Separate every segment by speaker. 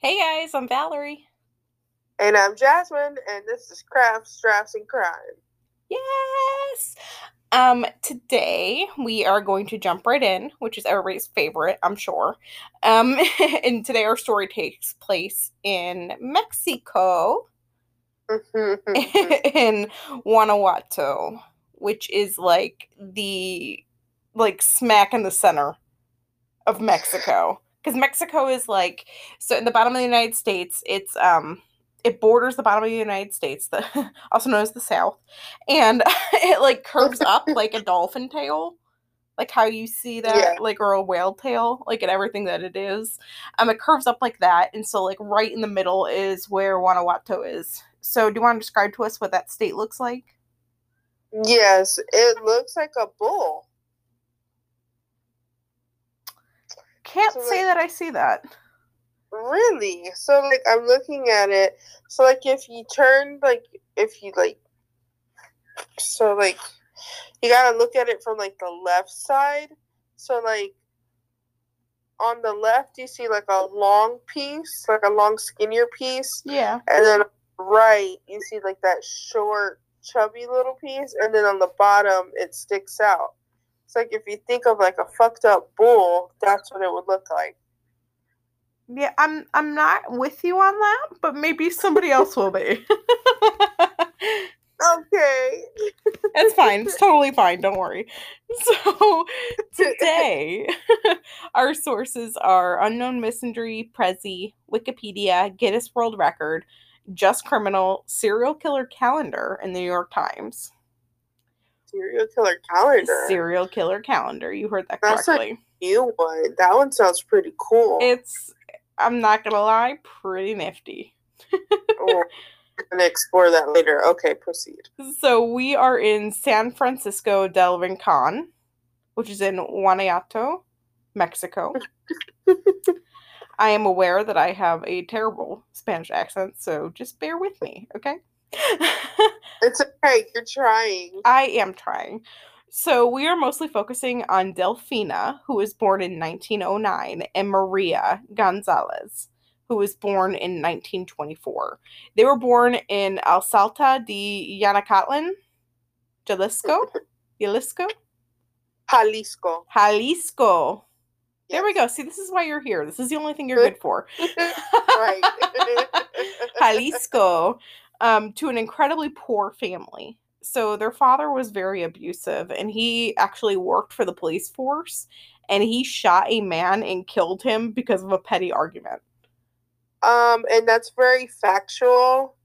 Speaker 1: Hey guys, I'm Valerie.
Speaker 2: And I'm Jasmine, and this is Craft, Straps, and Crime.
Speaker 1: Yes! Um, today we are going to jump right in, which is everybody's favorite, I'm sure. Um, and today our story takes place in Mexico, in Guanajuato, which is like the like smack in the center of Mexico. Because Mexico is like so in the bottom of the United States, it's um it borders the bottom of the United States, the also known as the South, and it like curves up like a dolphin tail, like how you see that,
Speaker 2: Yeah.
Speaker 1: like or a whale tail, like in everything that it is. Um, it curves up like that, and so like right in the middle is where Guanajuato is. So, do you want to describe to us what that state looks like?
Speaker 2: yes, it looks like a bull.
Speaker 1: Can't
Speaker 2: So,
Speaker 1: say
Speaker 2: like-
Speaker 1: that I see that.
Speaker 2: Really? So, like, I'm looking at it. So, like, if you turn, like, if you, like, so, like, you gotta look at it from, like, the left side. So, like, on the left, you see, like, a long piece, like a long, skinnier piece.
Speaker 1: Yeah.
Speaker 2: And then right, you see like that short, chubby little piece, and then on the bottom, it sticks out. It's like if you think of like a fucked up bull, that's what it would look like.
Speaker 1: Yeah, I'm I'm not with you on that, but maybe somebody else will be.
Speaker 2: Okay.
Speaker 1: It's fine. It's totally fine. Don't worry. So today, our sources are Unknown Misandry, Prezi, Wikipedia, Guinness World Record, Just Criminal, Serial Killer Calendar, and the New York Times.
Speaker 2: Serial killer calendar.
Speaker 1: Serial Killer Calendar. You heard that
Speaker 2: That's a-
Speaker 1: correctly.
Speaker 2: New one. That one sounds pretty cool.
Speaker 1: It's. I'm not gonna lie, pretty nifty.
Speaker 2: Oh, I'm gonna explore that later. Okay, proceed.
Speaker 1: So we are in San Francisco del Rincon, which is in Guanajuato, Mexico. I am aware that I have a terrible Spanish accent, so just bear with me, okay?
Speaker 2: It's okay. You're trying.
Speaker 1: I am trying. So we are mostly focusing on Delfina, who was born in 1909, and Maria Gonzalez, who was born in 1924. They were born in El Salta de Yanacatlan, Jalisco, Jalisco,
Speaker 2: Jalisco.
Speaker 1: Jalisco. There we go. See, this is why you're here. This is the only thing you're good for.
Speaker 2: right.
Speaker 1: Jalisco um, to an incredibly poor family. So their father was very abusive, and he actually worked for the police force, and he shot a man and killed him because of a petty argument.
Speaker 2: Um, and that's very factual.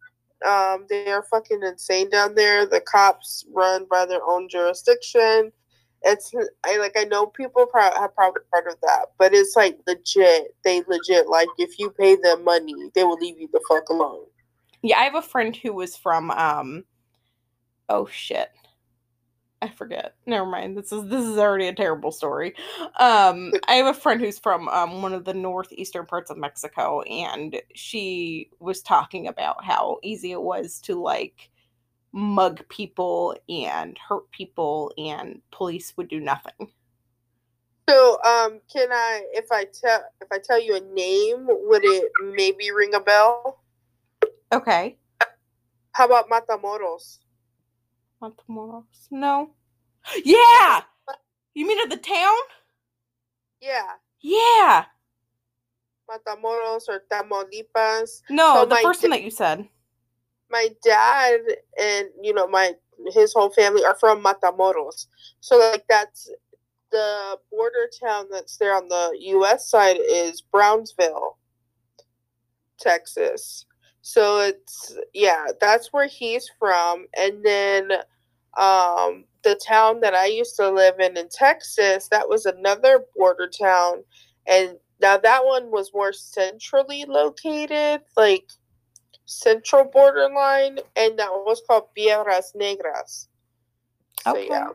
Speaker 2: Um, they are fucking insane down there. The cops run by their own jurisdiction. It's I like I know people pro- have probably heard of that, but it's like legit. They legit like if you pay them money, they will leave you the fuck alone.
Speaker 1: Yeah, I have a friend who was from um oh shit. I forget. Never mind. This is this is already a terrible story. Um I have a friend who's from um one of the northeastern parts of Mexico and she was talking about how easy it was to like mug people and hurt people and police would do nothing.
Speaker 2: So, um, can I if I tell if I tell you a name, would it maybe ring a bell?
Speaker 1: Okay.
Speaker 2: How about Matamoros?
Speaker 1: Matamoros. No. Yeah. You mean of the town?
Speaker 2: Yeah,
Speaker 1: Yeah.
Speaker 2: Matamoros or Tamaulipas.
Speaker 1: No,
Speaker 2: So
Speaker 1: the first one
Speaker 2: da-
Speaker 1: that you said.
Speaker 2: my dad and you know my his whole family are from Matamoros. So like that's the border town that's there on the US side is Brownsville, Texas. So it's yeah, that's where he's from and then um the town that I used to live in in Texas, that was another border town and now that one was more centrally located, like central borderline, and that one was called Piedras Negras. So
Speaker 1: Okay.
Speaker 2: yeah,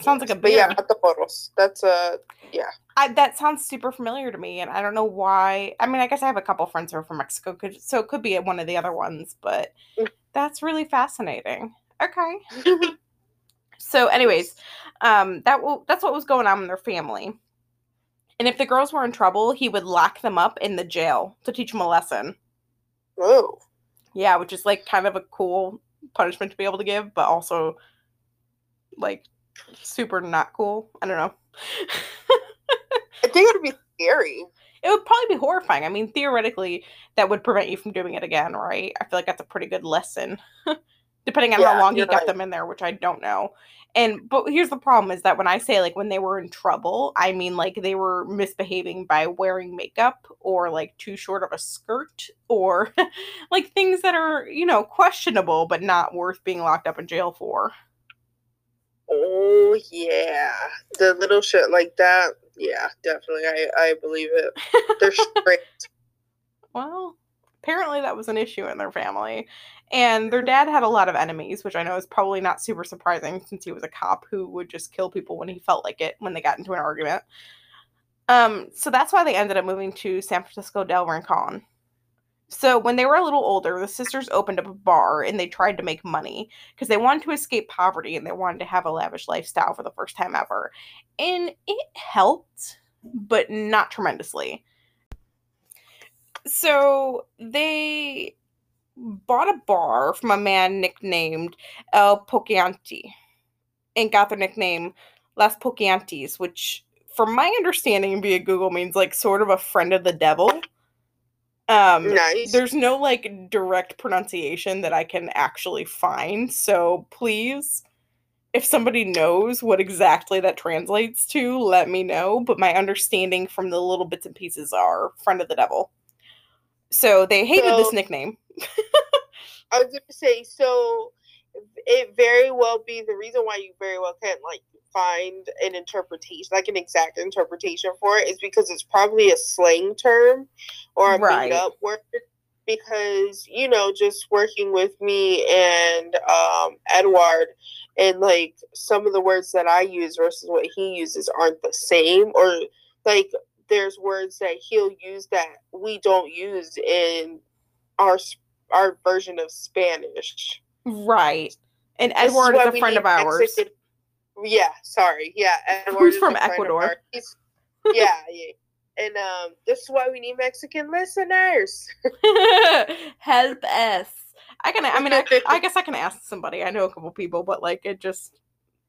Speaker 1: Sounds like a
Speaker 2: but
Speaker 1: beer.
Speaker 2: yeah, Matamoros. That's a yeah.
Speaker 1: I, that sounds super familiar to me, and I don't know why. I mean, I guess I have a couple friends who are from Mexico, could, so it could be one of the other ones, but
Speaker 2: Mm.
Speaker 1: that's really fascinating. Okay. So, anyways, um, that will that's what was going on in their family. And if the girls were in trouble, he would lock them up in the jail to teach them a lesson.
Speaker 2: Oh.
Speaker 1: Yeah, which is like kind of a cool punishment to be able to give, but also like super not cool. I don't know.
Speaker 2: Think it would be scary.
Speaker 1: It would probably be horrifying. I mean, theoretically, that would prevent you from doing it again, right? I feel like that's a pretty good lesson, depending on
Speaker 2: Yeah,
Speaker 1: how long
Speaker 2: you're
Speaker 1: got
Speaker 2: right.
Speaker 1: them in there, which I don't know. And but here's the problem: is that when I say like when they were in trouble, I mean like they were misbehaving by wearing makeup or like too short of a skirt or like things that are you know questionable but not worth being locked up in jail for.
Speaker 2: Oh yeah, the little shit like that. Yeah, definitely. I I believe it. They're strict.
Speaker 1: Well, apparently that was an issue in their family. And their dad had a lot of enemies, which I know is probably not super surprising since he was a cop who would just kill people when he felt like it when they got into an argument. Um, so that's why they ended up moving to San Francisco del Rincon. So when they were a little older, the sisters opened up a bar and they tried to make money because they wanted to escape poverty and they wanted to have a lavish lifestyle for the first time ever. And it helped, but not tremendously. So they bought a bar from a man nicknamed El Poquianti and got their nickname Las Poquiantis, which, from my understanding via Google, means like sort of a friend of the devil. Um,
Speaker 2: Nice.
Speaker 1: there's no like direct pronunciation that I can actually find, so please, if somebody knows what exactly that translates to, let me know. But my understanding from the little bits and pieces are friend of the devil. So they hated this nickname.
Speaker 2: I was gonna say so. It very well be the reason why you very well can't like find an interpretation, like an exact interpretation for it, is because it's probably a slang term or a
Speaker 1: Right.
Speaker 2: made up word. Because you know, just working with me and um, Edward, and like some of the words that I use versus what he uses aren't the same, or like there's words that he'll use that we don't use in our our version of Spanish.
Speaker 1: Right. And
Speaker 2: is
Speaker 1: Edward
Speaker 2: why
Speaker 1: is a friend of ours.
Speaker 2: Mexican- Yeah, sorry. Yeah, Edward
Speaker 1: Who's from
Speaker 2: a friend of
Speaker 1: Ecuador.
Speaker 2: Yeah, yeah. And um, this is why we need Mexican listeners.
Speaker 1: Help us. I can I mean I, I guess I can ask somebody. I know a couple people, but like it just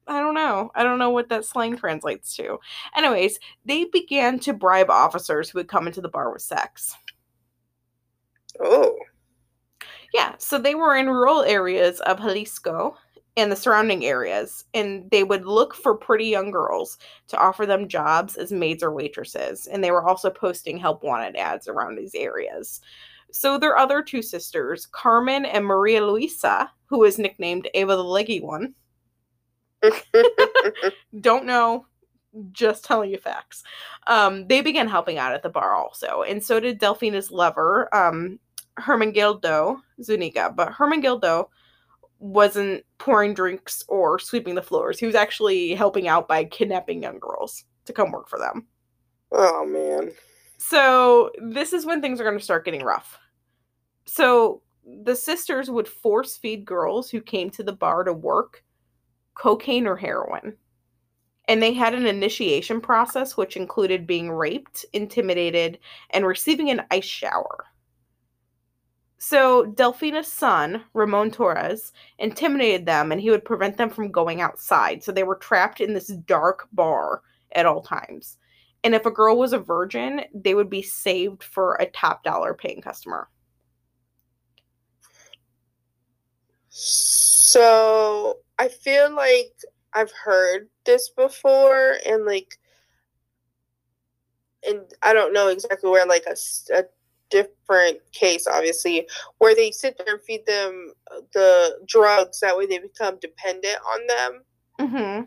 Speaker 1: I don't know. I don't know what that slang translates to. Anyways, they began to bribe officers who would come into the bar with sex.
Speaker 2: Oh,
Speaker 1: Yeah, so they were in rural areas of Jalisco and the surrounding areas, and they would look for pretty young girls to offer them jobs as maids or waitresses. And they were also posting help wanted ads around these areas. So their other two sisters, Carmen and Maria Luisa, who is nicknamed Ava the Leggy One, don't know, just telling you facts. Um, they began helping out at the bar also, and so did Delfina's lover, um, Hermengildo Zuniga. But Hermengildo wasn't pouring drinks or sweeping the floors. He was actually helping out by kidnapping young girls to come work for them.
Speaker 2: oh man.
Speaker 1: So this is when things are going to start getting rough. So the sisters would force feed girls who came to the bar to work cocaine or heroin. And they had an initiation process which included being raped, intimidated, and receiving an ice shower. So Delfina's son, Ramon Torres, intimidated them and he would prevent them from going outside. So they were trapped in this dark bar at all times. And if a girl was a virgin, they would be saved for a top dollar paying customer.
Speaker 2: So I feel like I've heard this before, and like, and I don't know exactly where, like a, a different case, obviously, where they sit there and feed them uh, the drugs. That way, they become dependent on them,
Speaker 1: Mm-hmm.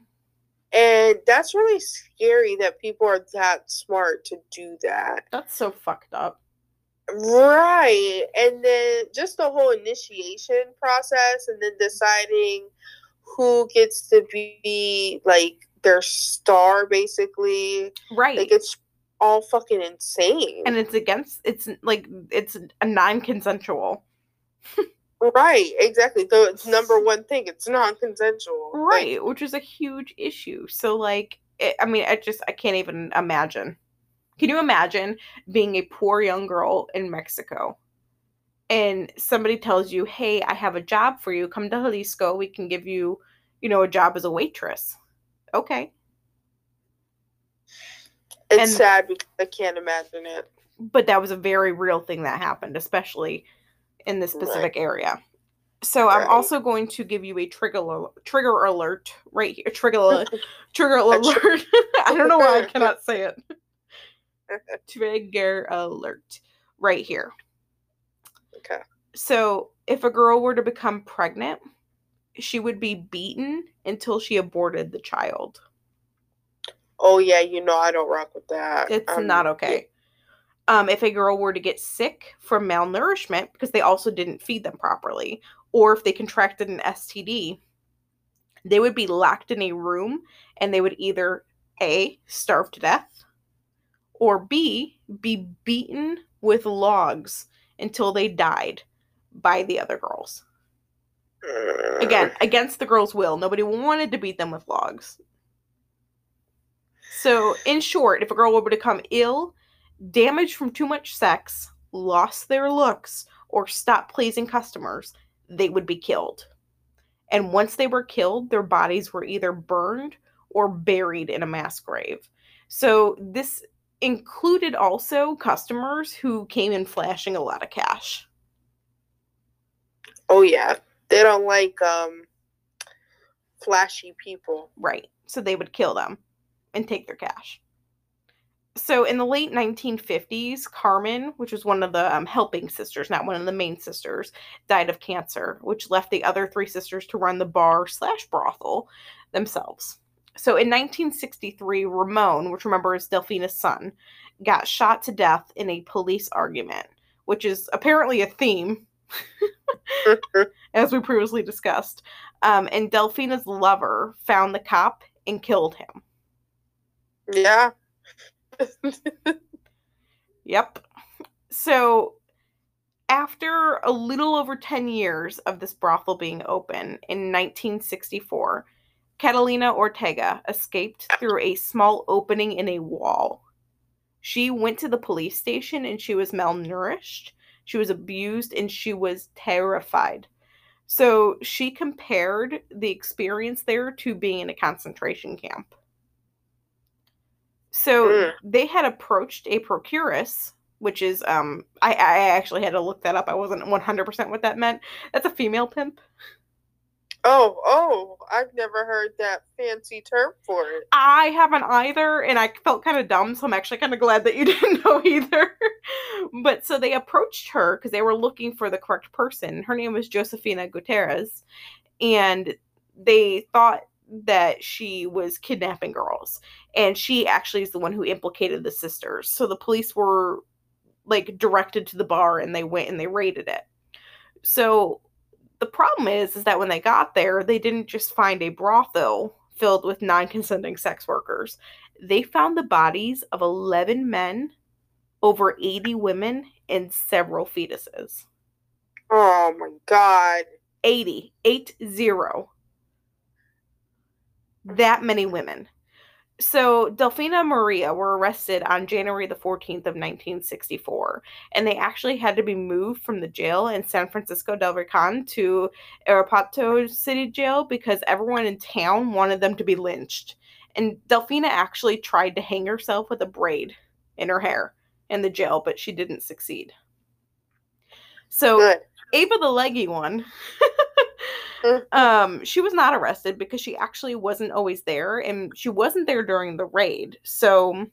Speaker 2: and that's really scary that people are that smart to do that.
Speaker 1: That's so fucked up.
Speaker 2: Right. And then just the whole initiation process and then deciding who gets to be like their star basically.
Speaker 1: Right.
Speaker 2: Like it's all fucking insane.
Speaker 1: and it's against it's like it's a non-consensual.
Speaker 2: right, exactly. So it's number one thing, it's non consensual.
Speaker 1: Right, which is a huge issue. So like it, I mean I just I can't even imagine. Can you imagine being a poor young girl in Mexico and somebody tells you, "Hey, I have a job for you. Come to Jalisco. We can give you, you know, a job as a waitress." Okay.
Speaker 2: It's
Speaker 1: And-
Speaker 2: sad because I can't imagine it.
Speaker 1: but that was a very real thing that happened, especially in this
Speaker 2: Right.
Speaker 1: specific area. So I'm also going to give you a trigger trigger alert right here. Trigger trigger alert. I don't know why I cannot say it. trigger alert right here.
Speaker 2: Okay.
Speaker 1: So if a girl were to become pregnant, she would be beaten until she aborted the child.
Speaker 2: Oh yeah, you know I don't rock with that.
Speaker 1: It's
Speaker 2: Um,
Speaker 1: not okay. Um, if a girl were to get sick from malnourishment because they also didn't feed them properly, or if they contracted an STD, they would be locked in a room and they would either A, starve to death, or B, be beaten with logs until they died by the other girls. Again, against the girls' will. Nobody wanted to beat them with logs. So, in short, if a girl were to become ill, damaged from too much sex, lost their looks, or stopped pleasing customers, they would be killed. And once they were killed, their bodies were either burned or buried in a mass grave. So, this included also customers who came in flashing a lot of cash.
Speaker 2: Oh yeah, they don't like um flashy people.
Speaker 1: Right. So they would kill them and take their cash. So in the late 1950s, Carmen, which was one of the um, helping sisters, not one of the main sisters, died of cancer, which left the other three sisters to run the bar slash brothel themselves. So in 1963, Ramon, which remember is Delfina's son, got shot to death in a police argument, which is apparently a theme as we previously discussed. Um, and Delfina's lover found the cop and killed him.
Speaker 2: Yeah.
Speaker 1: Yep. So, after a little over 10 years of this brothel being open in 1964, Catalina Ortega escaped through a small opening in a wall. She went to the police station and she was malnourished, she was abused, and she was terrified. So, she compared the experience there to being in a concentration camp. So
Speaker 2: Mm.
Speaker 1: they had approached a procuress, which is um I, I actually had to look that up. I wasn't 100% what that meant. That's a female pimp.
Speaker 2: Oh, oh, I've never heard that fancy term for it.
Speaker 1: I haven't either, and I felt kind of dumb, so I'm actually kind of glad that you didn't know either. but so they approached her because they were looking for the correct person. Her name was Josefina Gutierrez, and they thought that she was kidnapping girls, and she actually is the one who implicated the sisters. So the police were like directed to the bar, and they went and they raided it. So the problem is is that when they got there they didn't just find a brothel filled with non-consenting sex workers they found the bodies of 11 men over 80 women and several fetuses
Speaker 2: Oh my god.
Speaker 1: 80 eight zero that many women so delfina and maria were arrested on january the 14th of 1964 and they actually had to be moved from the jail in san francisco del rincon to Irapuato city jail because everyone in town wanted them to be lynched and delfina actually tried to hang herself with a braid in her hair in the jail but she didn't succeed so
Speaker 2: Good.
Speaker 1: ava the leggy one. um she was not arrested because she actually wasn't always there and she wasn't there during the raid. So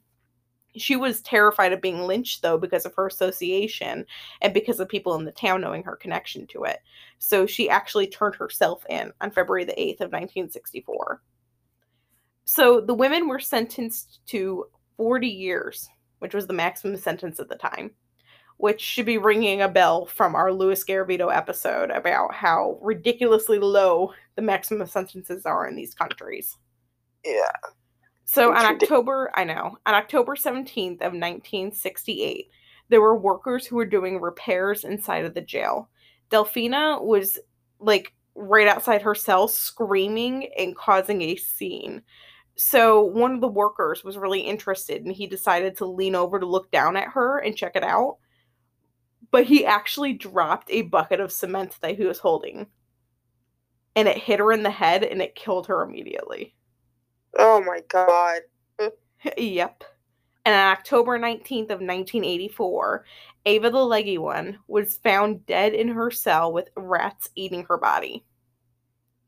Speaker 1: she was terrified of being lynched though because of her association and because of people in the town knowing her connection to it. So she actually turned herself in on february the 8th of 1964 so the women were sentenced to 40 years which was the maximum sentence at the time which should be ringing a bell from our Louis Garavito episode about how ridiculously low the maximum sentences are in these countries.
Speaker 2: Yeah.
Speaker 1: So
Speaker 2: It's
Speaker 1: on October, I know, on October 17th of 1968, there were workers who were doing repairs inside of the jail. Delfina was like right outside her cell screaming and causing a scene. so one of the workers was really interested and he decided to lean over to look down at her and check it out. But he actually dropped a bucket of cement that he was holding. And it hit her in the head and it killed her immediately.
Speaker 2: Oh my god.
Speaker 1: yep. And on October 19th of 1984, Ava the leggy one was found dead in her cell with rats eating her body.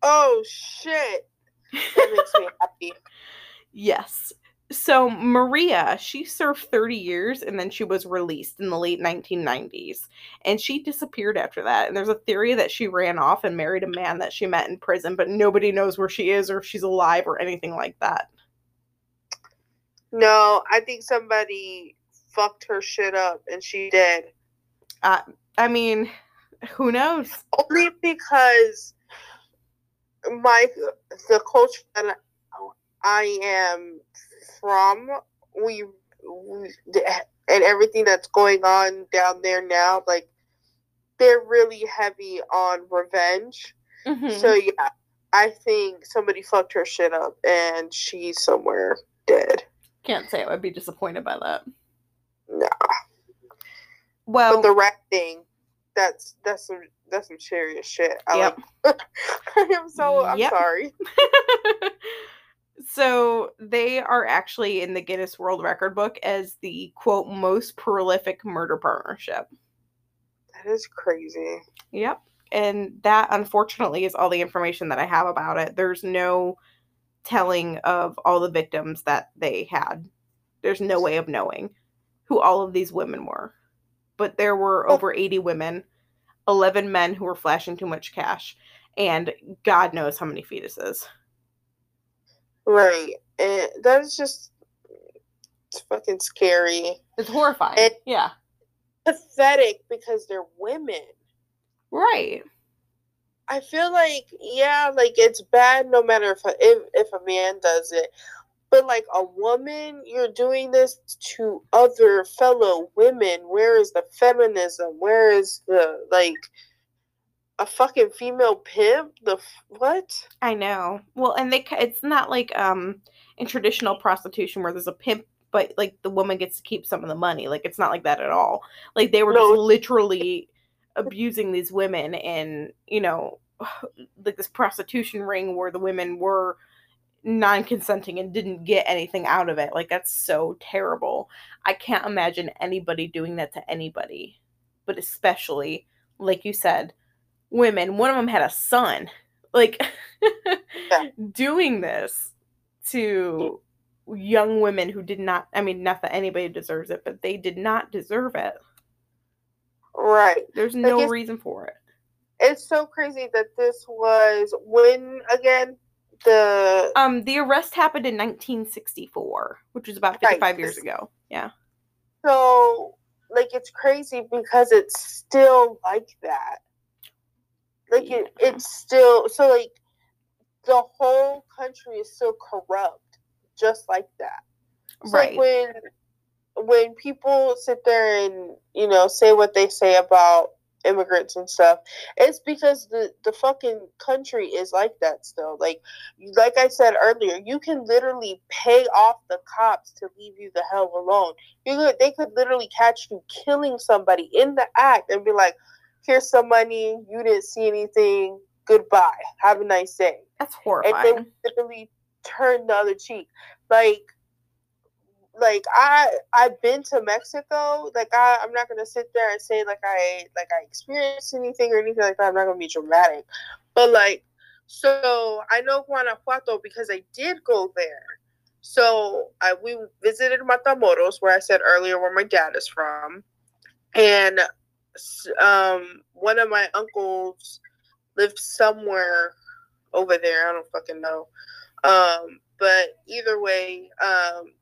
Speaker 2: Oh shit. That makes me happy.
Speaker 1: Yes. So Maria, she served 30 years and then she was released in the late 1990s. And she disappeared after that. And there's a theory that she ran off and married a man that she met in prison, but nobody knows where she is or if she's alive or anything like that.
Speaker 2: No, I think somebody fucked her shit up and she did.
Speaker 1: Uh, I mean, who knows?
Speaker 2: Only because my the culture that I am from, we, we and everything that's going on down there now, like they're really heavy on revenge. Mm-hmm. So yeah, I think somebody fucked her shit up and she's somewhere dead.
Speaker 1: Can't say I would be disappointed by that.
Speaker 2: Nah.
Speaker 1: Well,
Speaker 2: but the rat thing, that's that's some that's some serious shit. I yep. like. I'm so I'm yep. sorry.
Speaker 1: so they are actually in the Guinness World Record book as the quote most prolific murder partnership.
Speaker 2: That is crazy.
Speaker 1: Yep. And that unfortunately is all the information that I have about it. There's no telling of all the victims that they had. There's no way of knowing who all of these women were. But there were oh. over 80 women, 11 men who were flashing too much cash, and God knows how many fetuses.
Speaker 2: Right. And that is just it's fucking scary.
Speaker 1: It's horrifying. And yeah.
Speaker 2: Pathetic because they're women.
Speaker 1: Right.
Speaker 2: I feel like yeah, like it's bad no matter if a, if if a man does it, but like a woman, you're doing this to other fellow women. Where is the feminism? Where is the like a fucking female pimp? The what?
Speaker 1: I know. Well, and they it's not like um in traditional prostitution where there's a pimp but like the woman gets to keep some of the money. Like it's not like that at all. Like they were no. just literally abusing these women and you know like this prostitution ring where the women were non-consenting and didn't get anything out of it like that's so terrible i can't imagine anybody doing that to anybody but especially like you said women one of them had a son like yeah. doing this to young women who did not i mean not that anybody deserves it but they did not deserve it
Speaker 2: Right.
Speaker 1: There's no like reason for it.
Speaker 2: It's so crazy that this was when again the
Speaker 1: um the arrest happened in 1964, which was about 55 right. years ago. Yeah.
Speaker 2: So like it's crazy because it's still like that. Like it, it's still so like the whole country is still corrupt just like that. So right. Like when when people sit there and you know say what they say about immigrants and stuff it's because the the fucking country is like that still like like i said earlier you can literally pay off the cops to leave you the hell alone you could they could literally catch you killing somebody in the act and be like here's some money you didn't see anything goodbye have a nice day
Speaker 1: that's horrifying
Speaker 2: and they literally turn the other cheek like like I I've been to Mexico. Like I I'm not gonna sit there and say like I like I experienced anything or anything like that. I'm not gonna be dramatic, but like so I know Guanajuato because I did go there. So I we visited Matamoros where I said earlier where my dad is from, and um one of my uncles lived somewhere over there. I don't fucking know. Um, but either way, um,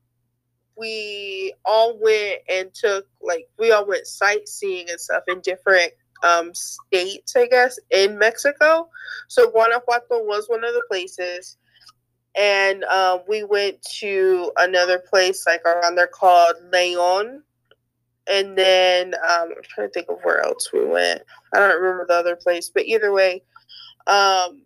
Speaker 2: we all went and took like we all went sightseeing and stuff in different um, states, I guess, in Mexico. So Guanajuato was one of the places. And uh, we went to another place like around there called Leon. And then um, I'm trying to think of where else we went. I don't remember the other place, but either way, um,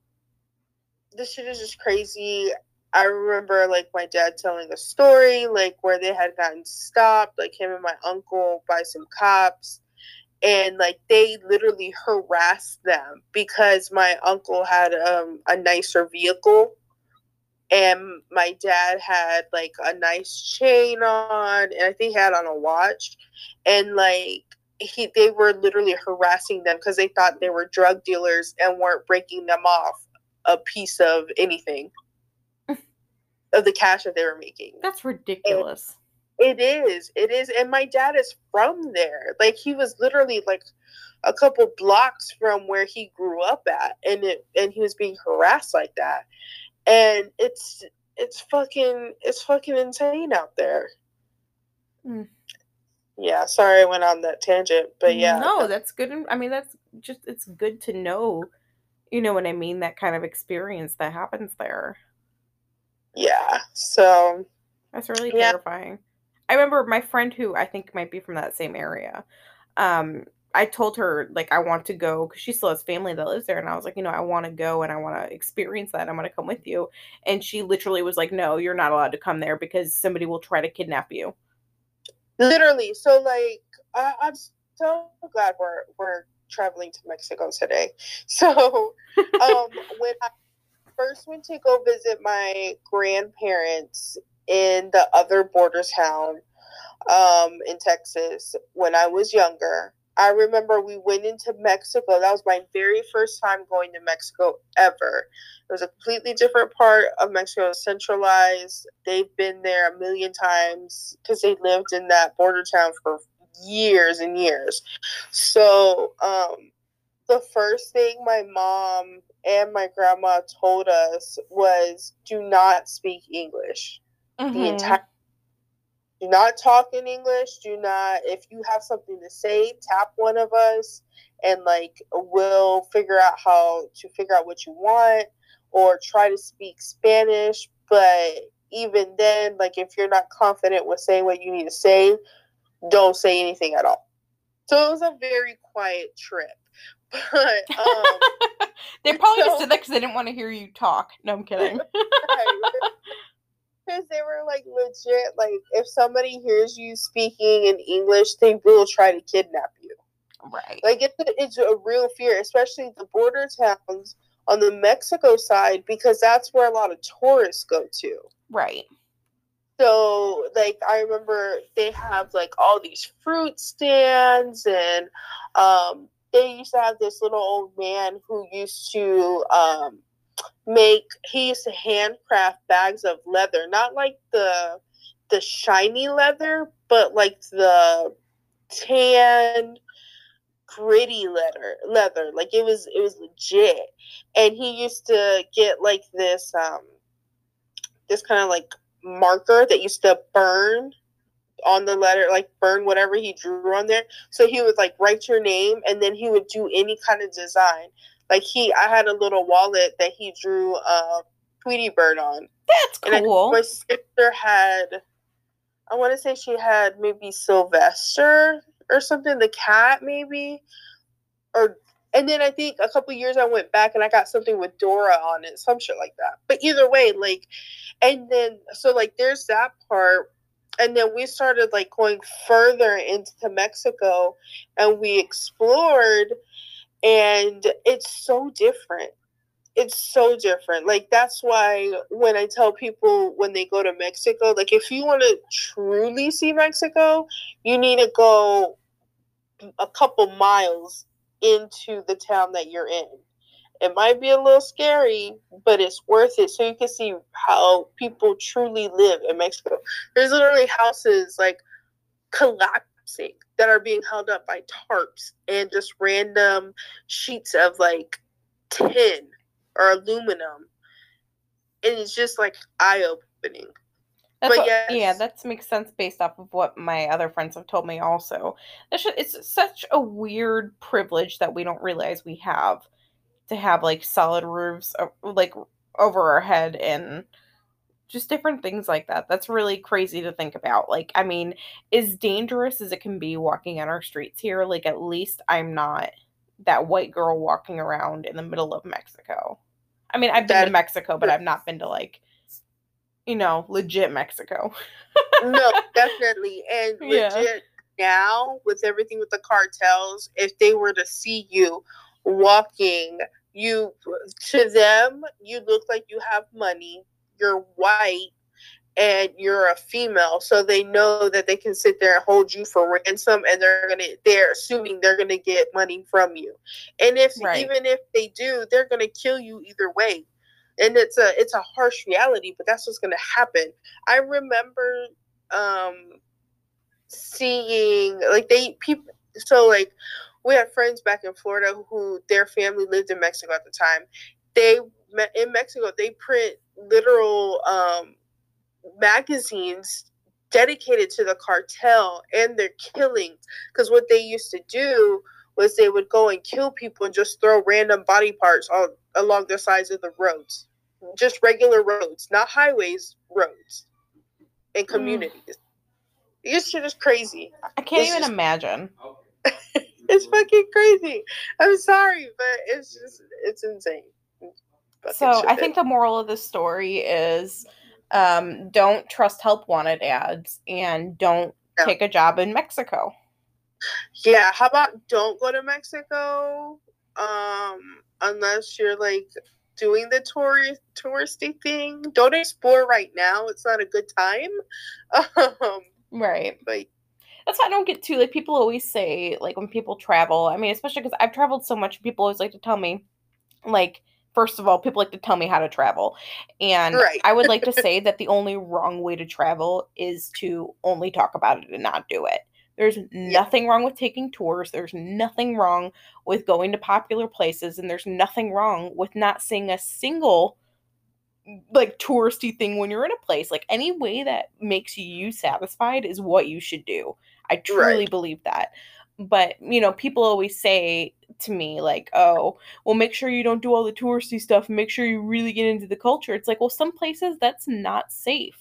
Speaker 2: this shit is just crazy. I remember like my dad telling a story like where they had gotten stopped, like him and my uncle by some cops. And like they literally harassed them because my uncle had um, a nicer vehicle and my dad had like a nice chain on and I think he had on a watch. And like he they were literally harassing them because they thought they were drug dealers and weren't breaking them off a piece of anything of the cash that they were making.
Speaker 1: That's ridiculous.
Speaker 2: And it is. It is. And my dad is from there. Like he was literally like a couple blocks from where he grew up at and it and he was being harassed like that. And it's it's fucking it's fucking insane out there. Mm. Yeah, sorry I went on that tangent, but yeah.
Speaker 1: No, that's good. I mean, that's just it's good to know. You know what I mean? That kind of experience that happens there.
Speaker 2: Yeah. So
Speaker 1: that's really yeah. terrifying. I remember my friend who I think might be from that same area. Um, I told her like I want to go because she still has family that lives there, and I was like, you know, I want to go and I want to experience that. I'm going to come with you, and she literally was like, no, you're not allowed to come there because somebody will try to kidnap you.
Speaker 2: Literally, so like I, I'm so glad we're we're traveling to Mexico today. So um, when I first went to go visit my grandparents in the other border town um, in Texas when I was younger. I remember we went into Mexico. That was my very first time going to Mexico ever. It was a completely different part of Mexico, centralized. They've been there a million times because they lived in that border town for years and years. So, um, the first thing my mom and my grandma told us was do not speak English. Mm-hmm. The entire do not talk in English. Do not if you have something to say, tap one of us and like we'll figure out how to figure out what you want or try to speak Spanish, but even then like if you're not confident with saying what you need to say, don't say anything at all. So it was a very quiet trip. But um,
Speaker 1: they probably so, just did that because they didn't want to hear you talk. No, I'm kidding.
Speaker 2: Because they were like legit, like if somebody hears you speaking in English, they will try to kidnap you.
Speaker 1: Right.
Speaker 2: Like it's a, it's a real fear, especially the border towns on the Mexico side, because that's where a lot of tourists go to.
Speaker 1: Right.
Speaker 2: So, like, I remember they have like all these fruit stands and um, they used to have this little old man who used to um, make he used to handcraft bags of leather not like the the shiny leather but like the tan gritty leather leather like it was it was legit and he used to get like this um this kind of like marker that used to burn on the letter, like burn whatever he drew on there. So he would like write your name and then he would do any kind of design. Like he I had a little wallet that he drew a Tweety Bird on.
Speaker 1: That's cool.
Speaker 2: my sister had I want to say she had maybe Sylvester or something, the cat maybe. Or and then I think a couple years I went back and I got something with Dora on it, some shit like that. But either way, like, and then so like there's that part and then we started like going further into Mexico and we explored and it's so different. It's so different. Like that's why when i tell people when they go to mexico like if you want to truly see mexico you need to go a couple miles into the town that you're in. It might be a little scary, but it's worth it so you can see how people truly live in Mexico. There's literally houses like that are being held up by tarps and just random sheets of like tin or aluminum. And it's just like eye opening.
Speaker 1: That's but what, yeah, that makes sense based off of what my other friends have told me. Also, it's such a weird privilege that we don't realize we have to have like solid roofs like over our head and just different things like that. That's really crazy to think about. Like, I mean, as dangerous as it can be walking on our streets here, like at least I'm not that white girl walking around in the middle of Mexico. I mean, I've been that, to Mexico, but I've not been to like you know, legit Mexico.
Speaker 2: no, definitely. And
Speaker 1: Yeah.
Speaker 2: legit now with everything with the cartels, if they were to see you walking, you to them, you look like you have money, you're white, and you're a female. So they know that they can sit there and hold you for ransom and they're gonna they're assuming they're gonna get money from you. And if
Speaker 1: Right.
Speaker 2: even if they do, they're gonna kill you either way. And it's a it's a harsh reality, but that's what's gonna happen. I remember um seeing like they people so like we had friends back in Florida who their family lived in Mexico at the time. They met in Mexico they print literal um magazines dedicated to the cartel and their killings. Because what they used to do was they would go and kill people and just throw random body parts on along the sides of the roads. Just regular roads not highways roads and communities. This shit is crazy.
Speaker 1: I can't
Speaker 2: It's
Speaker 1: even
Speaker 2: just-
Speaker 1: imagine.
Speaker 2: it's fucking crazy. I'm sorry but it's just it's insane
Speaker 1: So I think the moral of the story is um, don't trust help wanted ads and don't
Speaker 2: No.
Speaker 1: take a job in Mexico.
Speaker 2: Yeah, how about don't go to Mexico um unless you're like doing the tourist touristy thing. Don't explore right now. It's not a good time. Um
Speaker 1: Right.
Speaker 2: but
Speaker 1: That's what I don't get to. Like people always say, like when people travel, I mean, especially because I've traveled so much, people always like to tell me, like, first of all, people like to tell me how to travel. And
Speaker 2: Right.
Speaker 1: I would like to say that the only wrong way to travel is to only talk about it and not do it. There's nothing wrong with taking tours. There's nothing wrong with going to popular places. And there's nothing wrong with not seeing a single like touristy thing when you're in a place. Like any way that makes you satisfied is what you should do. I truly
Speaker 2: Right.
Speaker 1: believe that. But, you know, people always say to me, like, oh, well, make sure you don't do all the touristy stuff. Make sure you really get into the culture. It's like, well, some places that's not safe.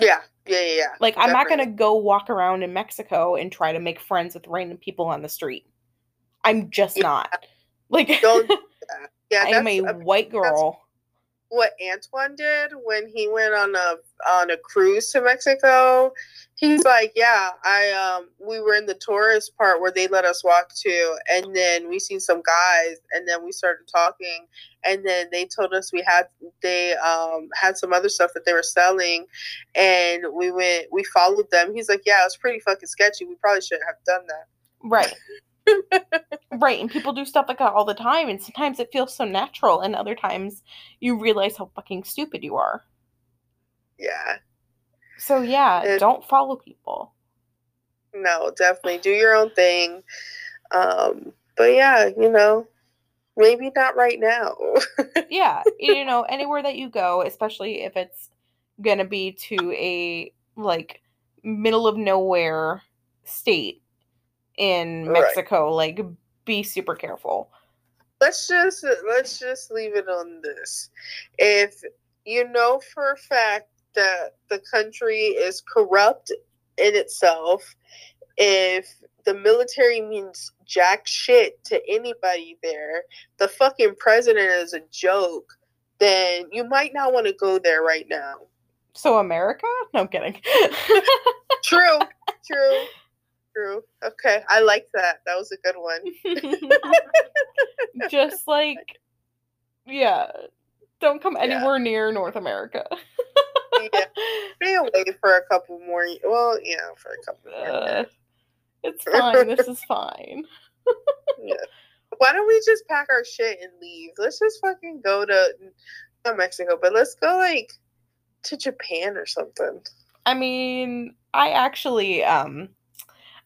Speaker 2: yeah, yeah, yeah, yeah.
Speaker 1: Like, I'm not going to go walk around in Mexico and try to make friends with random people on the street. I'm just
Speaker 2: Yeah.
Speaker 1: not. Like,
Speaker 2: Don't Yeah,
Speaker 1: I am
Speaker 2: that's
Speaker 1: a white girl.
Speaker 2: What Antoine did when he went on a on a cruise to Mexico. He's like, yeah, I um we were in the tourist part where they let us walk to, and then we seen some guys, and then we started talking, and then they told us we had they um had some other stuff that they were selling, and we went we followed them. He's like, yeah, it was pretty fucking sketchy. We probably shouldn't have done that.
Speaker 1: Right. Right. And people do stuff like that all the time. And sometimes it feels so natural. And other times you realize how fucking stupid you are.
Speaker 2: Yeah,
Speaker 1: So, yeah,
Speaker 2: It-
Speaker 1: don't follow people.
Speaker 2: no, definitely do your own thing. Um, but yeah, you know, maybe not right now.
Speaker 1: Yeah. you know, anywhere that you go, especially if it's going to be to a like middle of nowhere state in
Speaker 2: Right.
Speaker 1: Mexico, like be super careful.
Speaker 2: let's just let's just leave it on this if you know for a fact that the country is corrupt in itself if the military means jack shit to anybody there the fucking president is a joke then you might not want to go there right now
Speaker 1: So, America? No, I'm kidding.
Speaker 2: true true true. Okay i like that. That was a good one.
Speaker 1: Just like yeah don't come
Speaker 2: Yeah.
Speaker 1: anywhere near north america.
Speaker 2: Yeah, stay away for a couple more well yeah for a couple more
Speaker 1: Uh, it's fine. This is fine. Yeah.
Speaker 2: Why don't we just pack our shit and leave? Let's just fucking go to not Mexico, but let's go like to Japan or something.
Speaker 1: i mean i actually um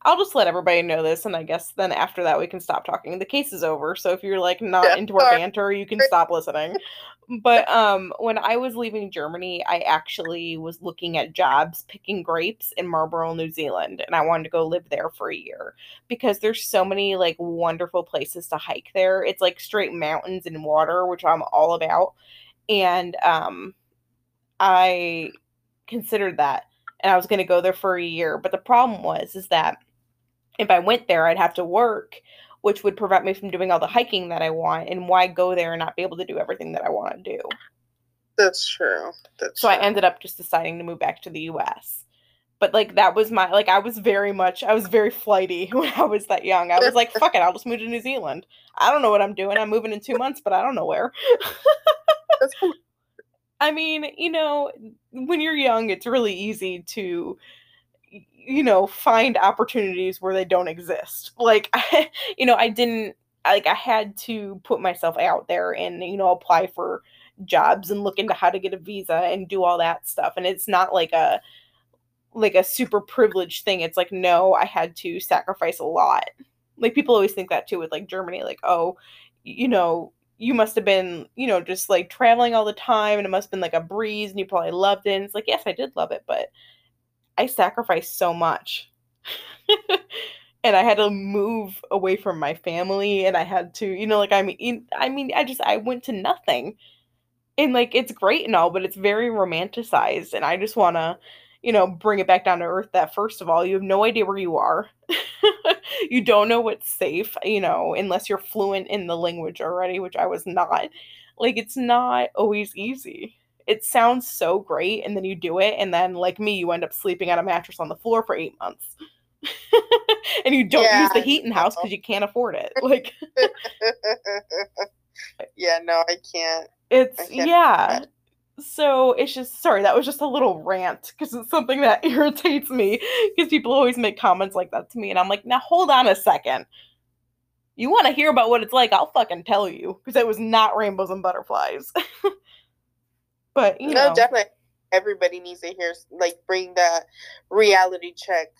Speaker 1: i'll just let everybody know this and i guess then after that we can stop talking. The case is over so if you're like not
Speaker 2: Yeah,
Speaker 1: into our banter you can stop listening. But um when i was leaving germany i actually was looking at jobs picking grapes in marlborough new zealand and i wanted to go live there for a year because there's so many like wonderful places to hike there. It's like straight mountains and water which i'm all about and um i considered that and i was going to go there for a year. But the problem was is that if i went there i'd have to work which would prevent me from doing all the hiking that i want and why go there and not be able to do everything that i want to do
Speaker 2: That's true. That's
Speaker 1: so
Speaker 2: true.
Speaker 1: I ended up just deciding to move back to the US. But like that was my like I was very much I was very flighty when I was that young. I was like, fuck it, I'll just move to New Zealand. I don't know what I'm doing. I'm moving in two months, but I don't know where. I mean, you know, when you're young, it's really easy to you know, find opportunities where they don't exist. Like I, you know, I didn't like I had to put myself out there and you know, apply for jobs and look into how to get a visa and do all that stuff. And it's not like a like a super privileged thing. It's like no, I had to sacrifice a lot. Like people always think that too with like Germany like, oh, you know, you must have been, you know, just like traveling all the time and it must have been like a breeze and you probably loved it. And it's like, yes, I did love it, but I sacrificed so much. and I had to move away from my family and I had to, you know, like I mean I mean I just I went to nothing. And like it's great and all, but it's very romanticized and I just want to you know, bring it back down to earth that first of all, you have no idea where you are. you don't know what's safe, you know, unless you're fluent in the language already, which I was not. Like, it's not always easy. It sounds so great, and then you do it, and then, like me, you end up sleeping on a mattress on the floor for eight months. and you don't
Speaker 2: Yeah,
Speaker 1: use the heat in house because you can't afford it. Like,
Speaker 2: yeah, no, I can't.
Speaker 1: it's,
Speaker 2: I can't
Speaker 1: yeah. So it's just sorry, that was just a little rant because it's something that irritates me because people always make comments like that to me, and I'm like, now hold on a second. You want to hear about what it's like? I'll fucking tell you because it was not rainbows and butterflies. But you
Speaker 2: no,
Speaker 1: know,
Speaker 2: definitely. Everybody needs to hear, like, bring that reality check.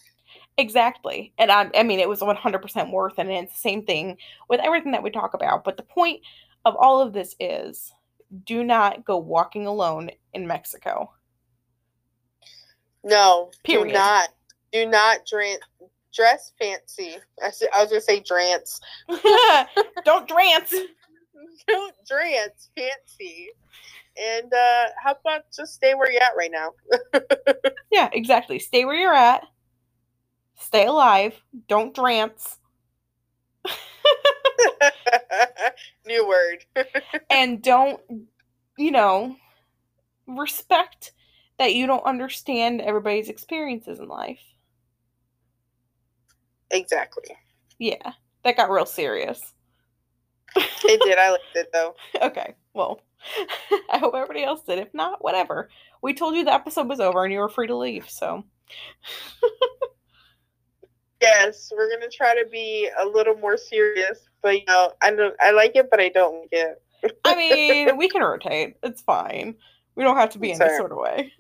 Speaker 1: exactly. And I, I mean, it was 100% worth it. And it's the same thing with everything that we talk about. But the point of all of this is do not go walking alone in Mexico.
Speaker 2: No,
Speaker 1: Period.
Speaker 2: do not, do not dress dress fancy. I, was gonna say drance.
Speaker 1: Don't trance.
Speaker 2: Don't drance fancy. And uh how about just stay where you're at right now?
Speaker 1: Yeah, exactly. Stay where you're at. Stay alive. Don't trance.
Speaker 2: New word.
Speaker 1: And don't, you know, respect that you don't understand everybody's experiences in life.
Speaker 2: exactly.
Speaker 1: Yeah, that got real serious.
Speaker 2: It did. I liked it though.
Speaker 1: Okay, well, I hope everybody else did. If not, whatever. We told you the episode was over and you were free to leave, so.
Speaker 2: Yes, we're gonna try to be a little more serious, but you know, I don't. I like it, but I don't like it.
Speaker 1: I mean, we can rotate. It's fine. We don't have to be in this sort of way.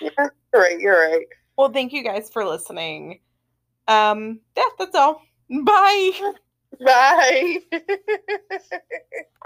Speaker 2: Yeah, you're right. You're right.
Speaker 1: well, thank you guys for listening. Um, yeah, that's all. Bye.
Speaker 2: Bye.